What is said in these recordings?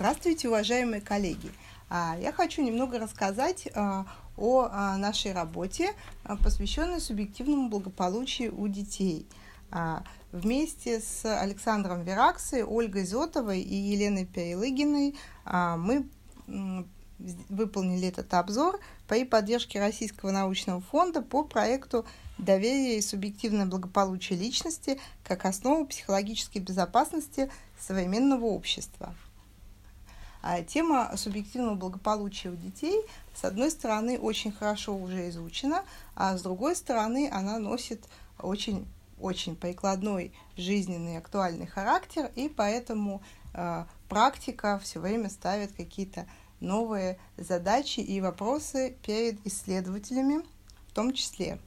Здравствуйте, уважаемые коллеги! А, я хочу немного рассказать а, о а, нашей работе, посвященной субъективному благополучию у детей. Вместе с Александром Вераксой, Ольгой Зотовой и Еленой Перелыгиной мы выполнили этот обзор при поддержке Российского научного фонда по проекту «Доверие и субъективное благополучие личности как основа психологической безопасности современного общества». А тема субъективного благополучия у детей, с одной стороны, очень хорошо уже изучена, а с другой стороны, она носит очень очень прикладной, жизненный, актуальный характер, и поэтому э, практика все время ставит какие-то новые задачи и вопросы перед исследователями, в том числе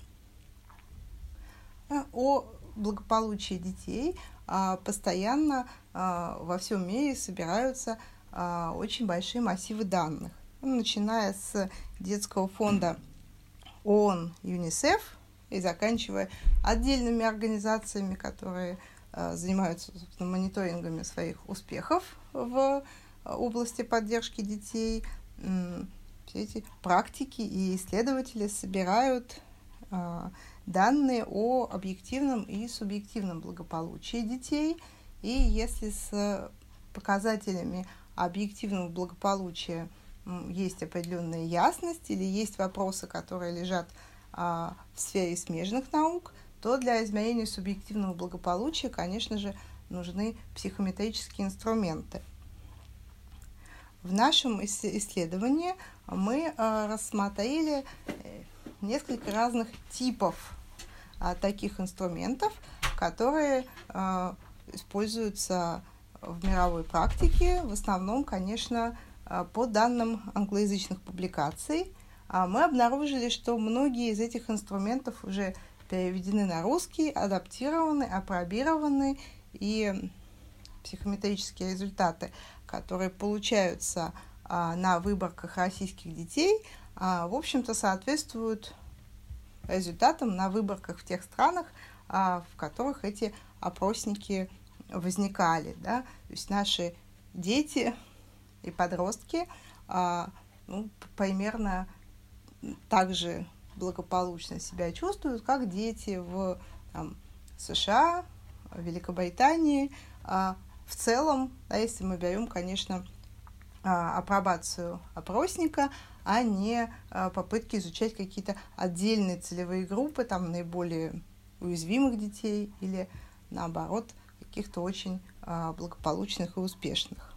э, о благополучии детей. Э, постоянно во всем мире собираются а, очень большие массивы данных, ну, начиная с детского фонда ООН, ЮНИСЕФ и заканчивая отдельными организациями, которые а, занимаются собственно, мониторингами своих успехов в области поддержки детей. Все эти практики и исследователи собирают а, данные о объективном и субъективном благополучии детей. И если с показателями объективного благополучия есть определенная ясность или есть вопросы, которые лежат а, в сфере смежных наук, то для измерения субъективного благополучия, конечно же, нужны психометрические инструменты. В нашем исследовании мы а, рассмотрели э, несколько разных типов а, таких инструментов, которые используются в мировой практике, в основном, конечно, а, по данным англоязычных публикаций, а мы обнаружили, что многие из этих инструментов уже переведены на русский, адаптированы, апробированы, и психометрические результаты, которые получаются а, на выборках российских детей, в общем-то, соответствуют результатам на выборках в тех странах, в которых эти опросники возникали, да, то есть наши дети и подростки а, ну, примерно так же благополучно себя чувствуют, как дети в там, США, Великобритании. А, в целом, да, если мы берем, конечно, а, апробацию опросника, а не попытки изучать какие-то отдельные целевые группы, там наиболее уязвимых детей или наоборот каких-то очень а, благополучных и успешных.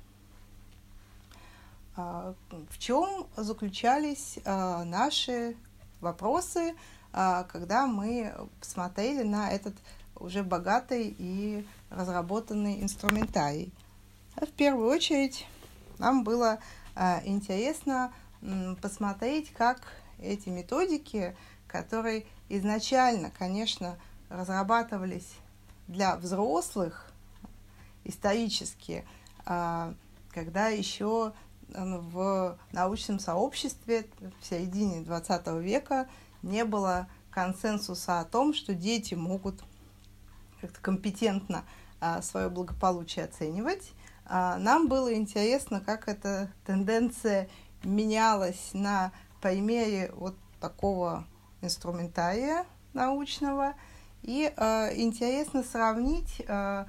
А, в чем заключались а, наши вопросы, когда мы смотрели на этот уже богатый и разработанный инструментарий? В первую очередь нам было интересно посмотреть, как эти методики, которые изначально, конечно, разрабатывались для взрослых исторически, а, когда еще в научном сообществе в середине 20 века не было консенсуса о том, что дети могут как-то компетентно а, свое благополучие оценивать. А, нам было интересно, как эта тенденция менялась на примере вот такого инструментария научного – и э, интересно сравнить, э,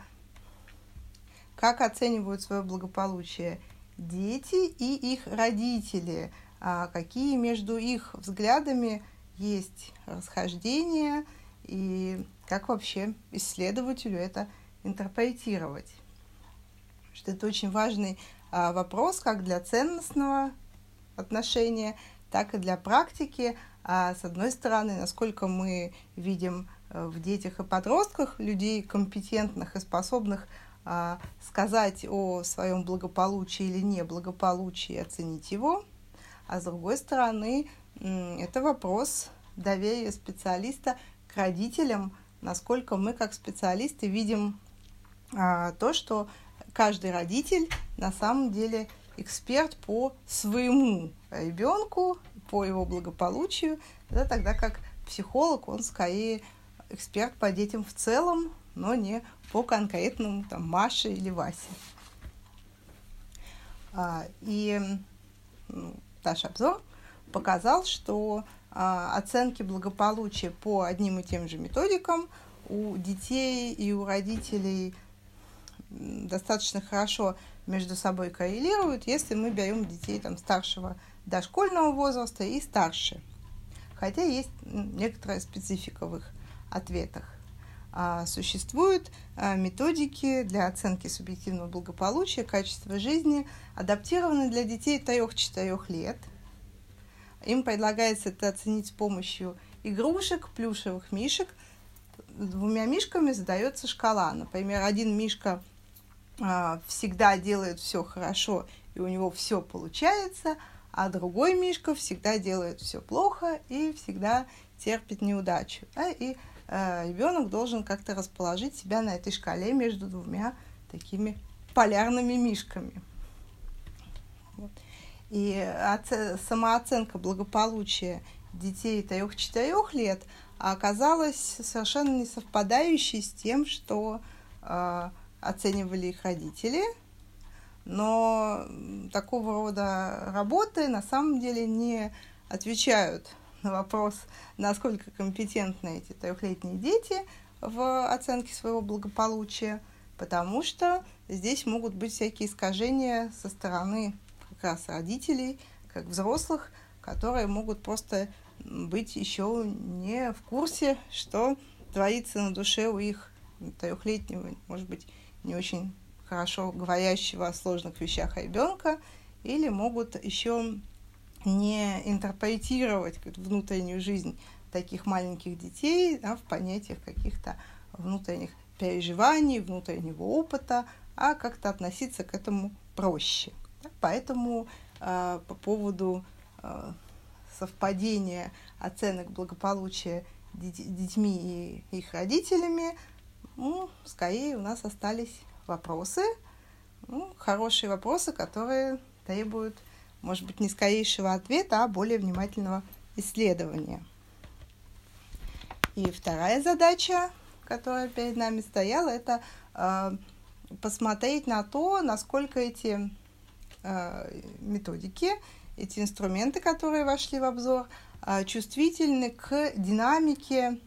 как оценивают свое благополучие дети и их родители, э, какие между их взглядами есть расхождения и как вообще исследователю это интерпретировать. Что это очень важный э, вопрос как для ценностного отношения, так и для практики. А с одной стороны, насколько мы видим Э, в детях и подростках, людей компетентных и способных а, сказать о своем благополучии или неблагополучии, оценить его. А с другой стороны, это вопрос доверия специалиста к родителям, насколько мы как специалисты видим а, то, что каждый родитель на самом деле эксперт по своему ребенку, по его благополучию, да, тогда как психолог, он скорее эксперт по детям в целом, но не по конкретному там Маше или Васе. И наш обзор показал, что оценки благополучия по одним и тем же методикам у детей и у родителей достаточно хорошо между собой коррелируют, если мы берем детей там, старшего дошкольного возраста и старше. Хотя есть некоторая специфика в их ответах. А, существуют а, методики для оценки субъективного благополучия, качества жизни, адаптированные для детей 3-4 лет. Им предлагается это оценить с помощью игрушек, плюшевых мишек. Двумя мишками задается шкала. Например, один мишка а, всегда делает все хорошо и у него все получается, а другой мишка всегда делает все плохо и всегда терпит неудачу. Да? И ребенок должен как-то расположить себя на этой шкале между двумя такими полярными мишками. И оце- самооценка благополучия детей 3-4 лет оказалась совершенно не совпадающей с тем, что э, оценивали их родители, но такого рода работы на самом деле не отвечают на вопрос, насколько компетентны эти трехлетние дети в оценке своего благополучия, потому что здесь могут быть всякие искажения со стороны как раз родителей, как взрослых, которые могут просто быть еще не в курсе, что творится на душе у их трехлетнего, может быть, не очень хорошо говорящего о сложных вещах ребенка, или могут еще не интерпретировать внутреннюю жизнь таких маленьких детей да, в понятиях каких-то внутренних переживаний, внутреннего опыта, а как-то относиться к этому проще. Да, поэтому э, по поводу э, совпадения оценок благополучия детьми и их родителями ну, скорее у нас остались вопросы, ну, хорошие вопросы, которые требуют, может быть, не скорейшего ответа, а более внимательного исследования. И вторая задача, которая перед нами стояла, это э, посмотреть на то, насколько эти э, методики, эти инструменты, которые вошли в обзор, э, чувствительны к динамике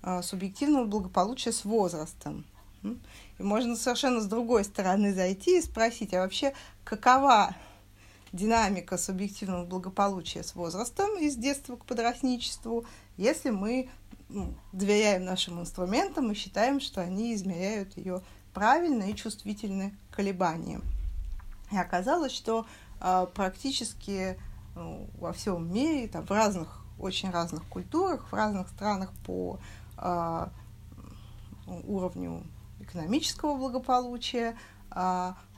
а, субъективного благополучия с возрастом. И можно совершенно с другой стороны зайти и спросить, а вообще какова динамика субъективного благополучия с возрастом из детства к подростничеству, если мы ну, доверяем нашим инструментам и считаем, что они измеряют ее правильно и чувствительны колебаниям. И оказалось, что э, практически ну, во всем мире, там, в разных, очень разных культурах, в разных странах по а, уровню экономического благополучия, а,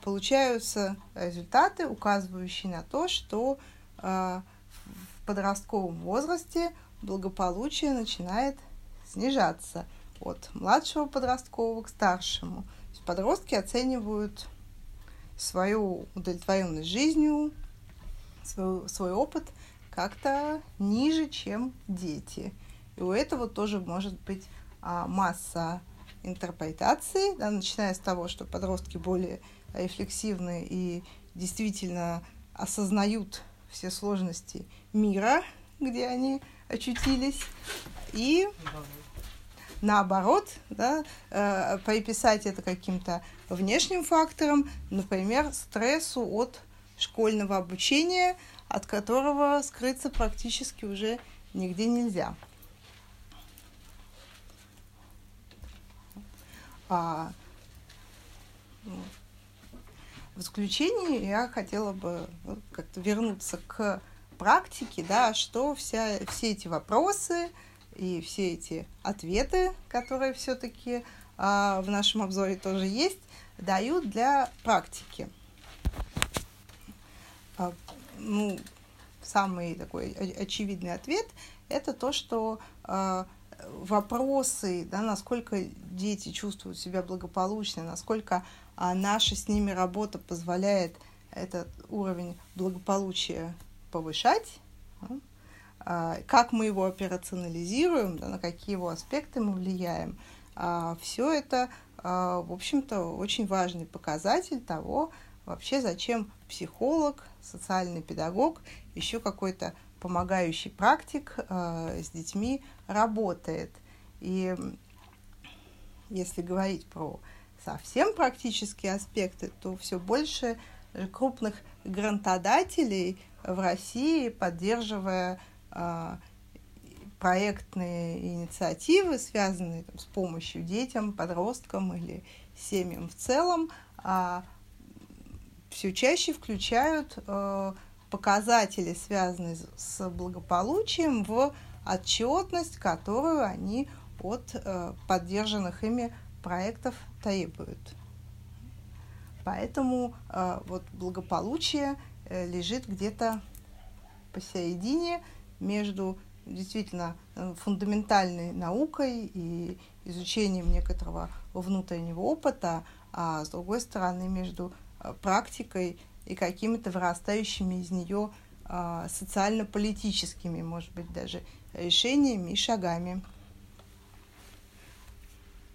получаются результаты, указывающие на то, что а, в подростковом возрасте благополучие начинает снижаться от младшего подросткового к старшему. подростки оценивают свою удовлетворенность жизнью, свой, свой опыт как-то ниже, чем дети. И у этого тоже может быть а, масса интерпретаций, да, начиная с того, что подростки более рефлексивны и действительно осознают все сложности мира, где они очутились, и наоборот, да, э, приписать это каким-то внешним факторам, например, стрессу от школьного обучения, от которого скрыться практически уже нигде нельзя. А, в заключение я хотела бы как-то вернуться к практике, да, что вся, все эти вопросы и все эти ответы, которые все-таки а, в нашем обзоре тоже есть, дают для практики. А, ну, самый такой очевидный ответ – это то, что а, вопросы, да, насколько дети чувствуют себя благополучно, насколько а, наша с ними работа позволяет этот уровень благополучия повышать, да, а, как мы его операционализируем, да, на какие его аспекты мы влияем. А, все это, а, в общем-то, очень важный показатель того, вообще зачем психолог, социальный педагог, еще какой-то помогающий практик э, с детьми работает. И если говорить про совсем практические аспекты, то все больше крупных грантодателей в России, поддерживая э, проектные инициативы, связанные там, с помощью детям, подросткам или семьям в целом, э, все чаще включают э, показатели, связанные с благополучием, в отчетность, которую они от э, поддержанных ими проектов требуют. Поэтому э, вот благополучие э, лежит где-то посередине между действительно фундаментальной наукой и изучением некоторого внутреннего опыта, а с другой стороны между практикой и какими-то вырастающими из нее э, социально-политическими, может быть, даже решениями и шагами.